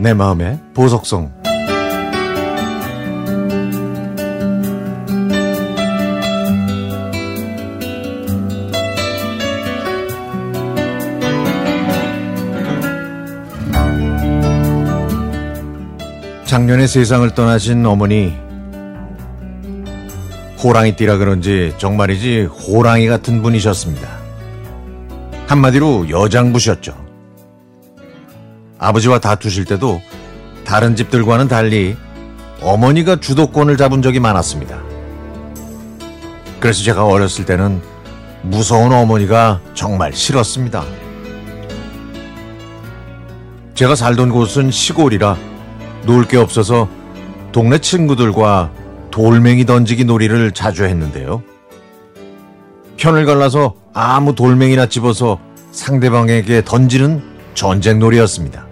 내 마음의 보석성 작년에 세상을 떠나신 어머니 호랑이띠라 그런지 정말이지 호랑이 같은 분이셨습니다. 한마디로 여장부셨죠. 아버지와 다투실 때도 다른 집들과는 달리 어머니가 주도권을 잡은 적이 많았습니다. 그래서 제가 어렸을 때는 무서운 어머니가 정말 싫었습니다. 제가 살던 곳은 시골이라 놀 게 없어서 동네 친구들과 돌멩이 던지기 놀이를 자주 했는데요. 편을 갈라서 아무 돌멩이나 집어서 상대방에게 던지는 전쟁 놀이였습니다.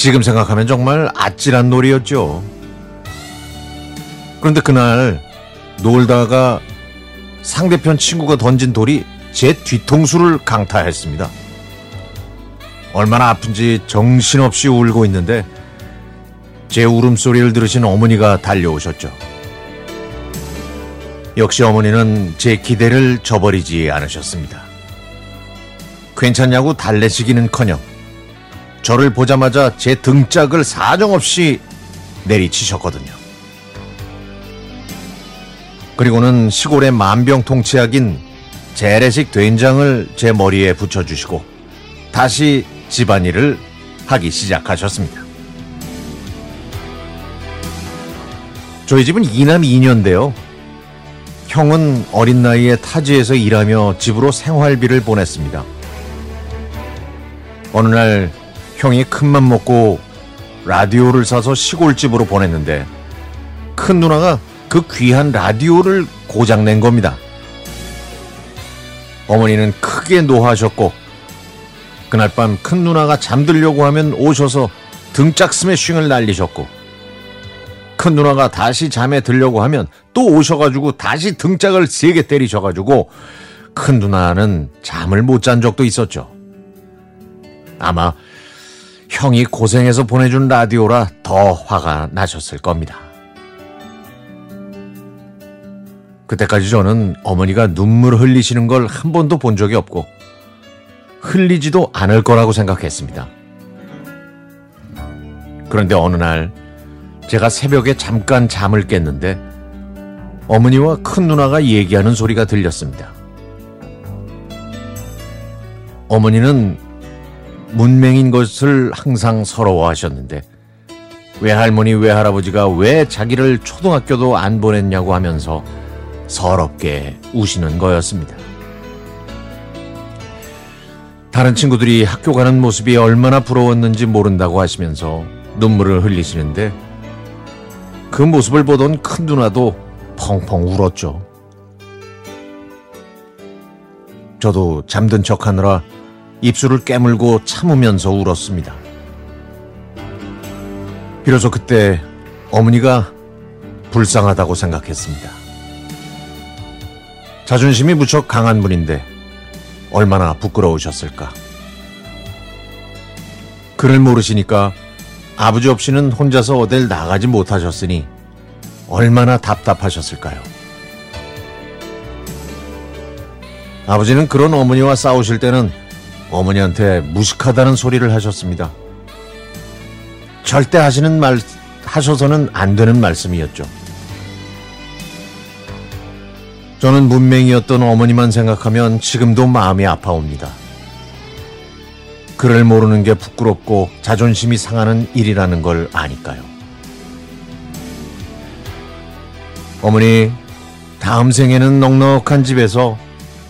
지금 생각하면 정말 아찔한 놀이였죠. 그런데 그날 놀다가 상대편 친구가 던진 돌이 제 뒤통수를 강타했습니다. 얼마나 아픈지 정신없이 울고 있는데 제 울음소리를 들으신 어머니가 달려오셨죠. 역시 어머니는 제 기대를 저버리지 않으셨습니다. 괜찮냐고 달래시기는 커녕 저를 보자마자 제 등짝을 사정없이 내리치셨거든요. 그리고는 시골의 만병통치약인 재래식 된장을 제 머리에 붙여주시고 다시 집안일을 하기 시작하셨습니다. 저희 집은 이남 2년인데요. 형은 어린 나이에 타지에서 일하며 집으로 생활비를 보냈습니다. 어느 날 형이 큰맘 먹고 라디오를 사서 시골집으로 보냈는데 큰 누나가 그 귀한 라디오를 고장낸 겁니다. 어머니는 크게 노하셨고 그날 밤 큰 누나가 잠들려고 하면 오셔서 등짝 스매싱을 날리셨고 큰 누나가 다시 잠에 들려고 하면 또 오셔가지고 다시 등짝을 세게 때리셔가지고 큰 누나는 잠을 못 잔 적도 있었죠. 아마 형이 고생해서 보내준 라디오라 더 화가 나셨을 겁니다. 그때까지 저는 어머니가 눈물 흘리시는 걸 한 번도 본 적이 없고 흘리지도 않을 거라고 생각했습니다. 그런데 어느 날 제가 새벽에 잠깐 잠을 깼는데 어머니와 큰 누나가 얘기하는 소리가 들렸습니다. 어머니는 문맹인 것을 항상 서러워하셨는데 외할머니 외할아버지가 왜 자기를 초등학교도 안 보냈냐고 하면서 서럽게 우시는 거였습니다. 다른 친구들이 학교 가는 모습이 얼마나 부러웠는지 모른다고 하시면서 눈물을 흘리시는데 그 모습을 보던 큰 누나도 펑펑 울었죠. 저도 잠든 척 하느라 입술을 깨물고 참으면서 울었습니다. 비로소 그때 어머니가 불쌍하다고 생각했습니다. 자존심이 무척 강한 분인데 얼마나 부끄러우셨을까. 그를 모르시니까 아버지 없이는 혼자서 어딜 나가지 못하셨으니 얼마나 답답하셨을까요. 아버지는 그런 어머니와 싸우실 때는 어머니한테 무식하다는 소리를 하셨습니다. 절대 하시는 말, 하셔서는 안 되는 말씀이었죠. 저는 문맹이었던 어머니만 생각하면 지금도 마음이 아파옵니다. 그를 모르는 게 부끄럽고 자존심이 상하는 일이라는 걸 아니까요. 어머니, 다음 생에는 넉넉한 집에서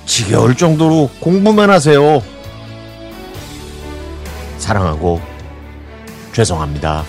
지겨울 정도로 공부만 하세요. 사랑하고 죄송합니다.